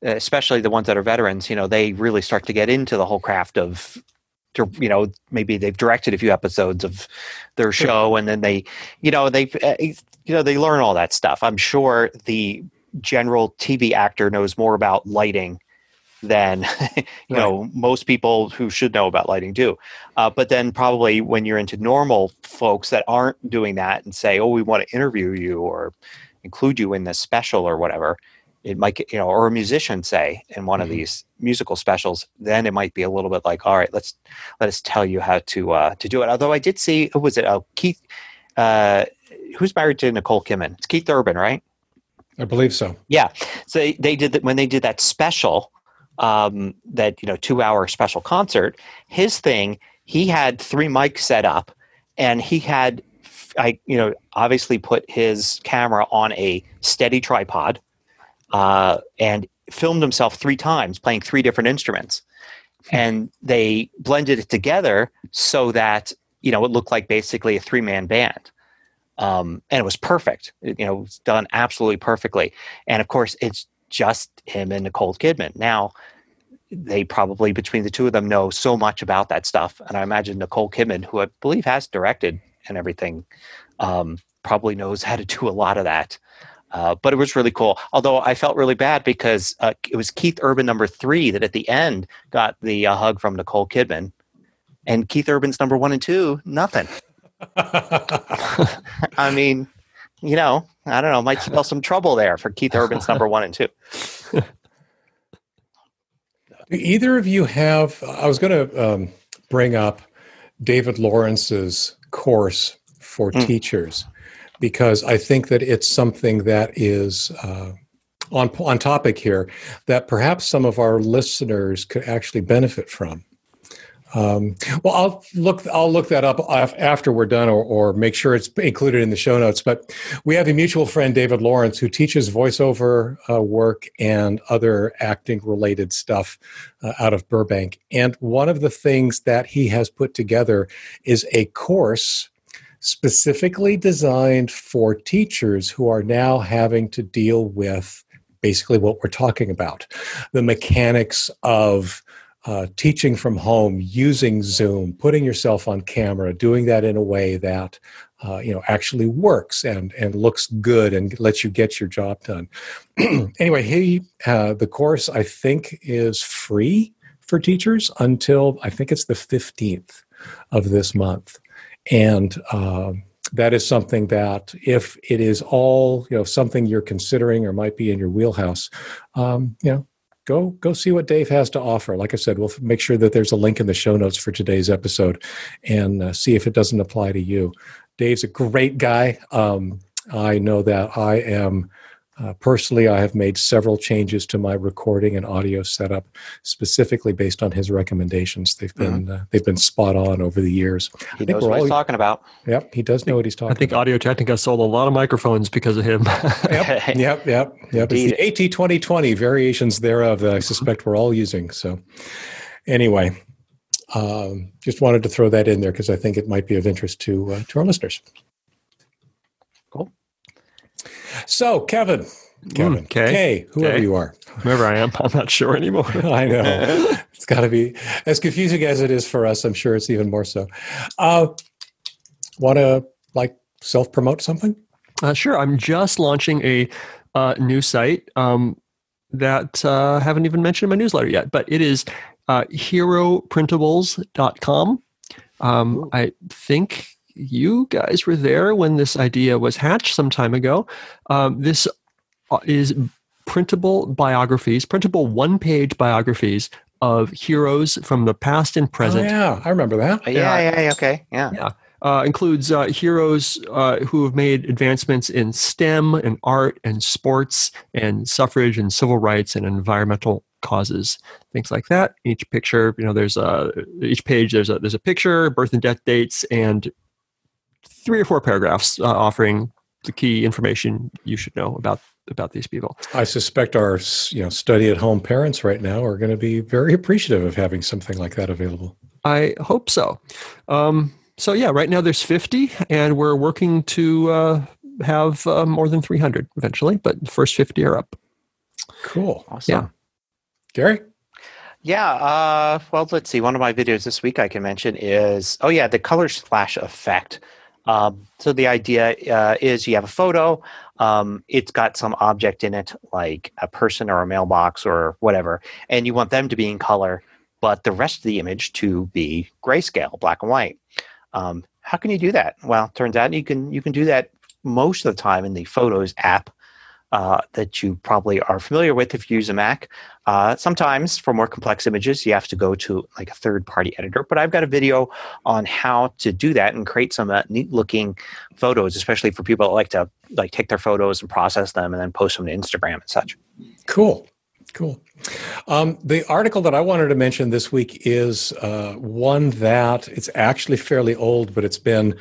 especially the ones that are veterans. You know, they really start to get into the whole craft of, you know, maybe they've directed a few episodes of their show, and then they, you know, they, uh, you know, they learn all that stuff. I'm sure the general TV actor knows more about lighting than you know most people who should know about lighting do. Uh, but then probably when you're into normal folks that aren't doing that and say, "Oh, we want to interview you or include you in this special or whatever," it might you know, or a musician say in one of Mhm. these musical specials, then it might be a little bit like, "All right, let's let us tell you how to uh, to do it." Although I did see, who was it? Oh, Keith. Uh, who's married to Nicole Kidman? It's Keith Urban, right? I believe so. Yeah. So they, they did that when they did that special, um, that you know two hour special concert. His thing, he had three mics set up, and he had, I you know, obviously put his camera on a steady tripod, uh, and filmed himself three times playing three different instruments, and they blended it together so that you know it looked like basically a three man band. Um, and it was perfect. It, you know, it was done absolutely perfectly. And of course, it's just him and Nicole Kidman. Now, they probably between the two of them know so much about that stuff, and I imagine Nicole Kidman, who I believe has directed and everything, um, probably knows how to do a lot of that. Uh, but it was really cool. Although I felt really bad because uh, it was Keith Urban number three that at the end got the uh, hug from Nicole Kidman, and Keith Urban's number one and two, nothing. I mean, you know, I don't know, might spell some trouble there for Keith Urban's number one and two. Do either of you have? I was going to um, bring up David Lawrence's course for Mm. teachers because I think that it's something that is uh, on on topic here that perhaps some of our listeners could actually benefit from. Um, well, I'll look. I'll look that up after we're done, or, or make sure it's included in the show notes. But we have a mutual friend, David Lawrence, who teaches voiceover uh, work and other acting-related stuff uh, out of Burbank. And one of the things that he has put together is a course specifically designed for teachers who are now having to deal with basically what we're talking about the mechanics of uh, teaching from home, using Zoom, putting yourself on camera, doing that in a way that uh, you know actually works and and looks good and lets you get your job done. anyway, he uh, the course I think is free for teachers until I think it's the fifteenth of this month, and. Um, that is something that if it is all you know something you're considering or might be in your wheelhouse um, you know go go see what Dave has to offer. Like I said, we'll make sure that there's a link in the show notes for today's episode, and uh, see if it doesn't apply to you. Dave's a great guy. Um, I know that I am. Uh, personally, I have made several changes to my recording and audio setup, specifically based on his recommendations. They've been uh, they've been spot on over the years. He think knows we're what he's talking about. Yep, he does know what he's talking. I think about. Audio Technica sold a lot of microphones because of him. Yep, yep, yep, yep. It's the AT twenty twenty variations thereof that I suspect we're all using. So, anyway, um, just wanted to throw that in there because I think it might be of interest to uh, to our listeners. So, Kevin, Kevin, Mm, Kay. Kay, whoever Kay. you are, Whoever I am, I'm not sure anymore. I know it's got to be as confusing as it is for us. I'm sure it's even more so. Uh, Want to like self promote something? Uh, sure. I'm just launching a uh, new site um, that uh, I haven't even mentioned in my newsletter yet, but it is uh, heroprintables.com. Um, I think you guys were there when this idea was hatched some time ago. Um, this uh, is printable biographies, printable one page biographies of heroes from the past and present. Oh, yeah, I remember that. Uh, yeah, yeah, yeah, okay, yeah. Yeah. Uh, includes uh, heroes uh, who have made advancements in STEM and art and sports and suffrage and civil rights and environmental causes, things like that. Each picture, you know, there's a each page there's a there's a picture, birth and death dates, and three or four paragraphs uh, offering the key information you should know about about these people. I suspect our you know study at home parents right now are going to be very appreciative of having something like that available. I hope so. Um, so yeah, right now there's 50, and we're working to uh, have uh, more than 300 eventually, but the first 50 are up. Cool. Awesome. Yeah. Gary? Yeah. Uh, well, let's see. One of my videos this week I can mention is oh yeah, the color splash effect. Um, so the idea uh, is you have a photo. Um, it's got some object in it, like a person or a mailbox or whatever, and you want them to be in color, but the rest of the image to be grayscale, black and white. Um, how can you do that? Well, turns out you can you can do that most of the time in the Photos app uh, that you probably are familiar with if you use a Mac. Uh, sometimes for more complex images, you have to go to like a third party editor. But I've got a video on how to do that and create some uh, neat looking photos, especially for people that like to like take their photos and process them and then post them to Instagram and such. Cool. Cool. Um, the article that I wanted to mention this week is uh, one that it's actually fairly old, but it's been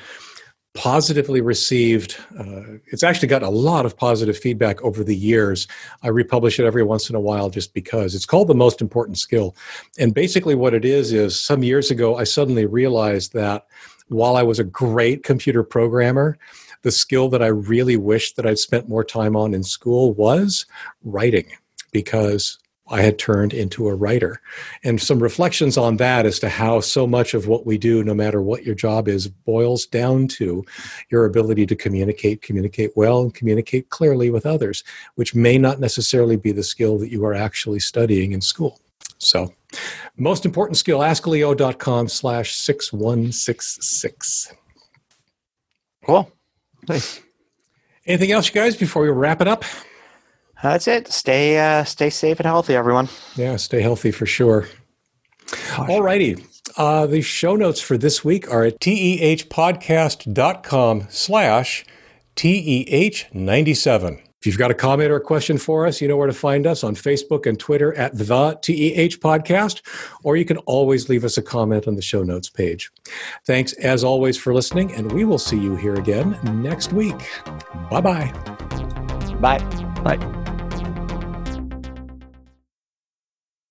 positively received. Uh, it's actually gotten a lot of positive feedback over the years. I republish it every once in a while just because it's called The Most Important Skill. And basically, what it is is some years ago, I suddenly realized that while I was a great computer programmer, the skill that I really wished that I'd spent more time on in school was writing because I had turned into a writer. And some reflections on that as to how so much of what we do, no matter what your job is, boils down to your ability to communicate, communicate well, and communicate clearly with others, which may not necessarily be the skill that you are actually studying in school. So, most important skill, askleo.com slash 6166. Cool. Nice. Anything else, you guys, before we wrap it up? That's it. Stay uh, stay safe and healthy, everyone. Yeah, stay healthy for sure. All righty. Uh, the show notes for this week are at tehpodcast.com slash TEH97. If you've got a comment or a question for us, you know where to find us on Facebook and Twitter at the TEH Podcast, or you can always leave us a comment on the show notes page. Thanks as always for listening, and we will see you here again next week. Bye-bye. Bye. Bye.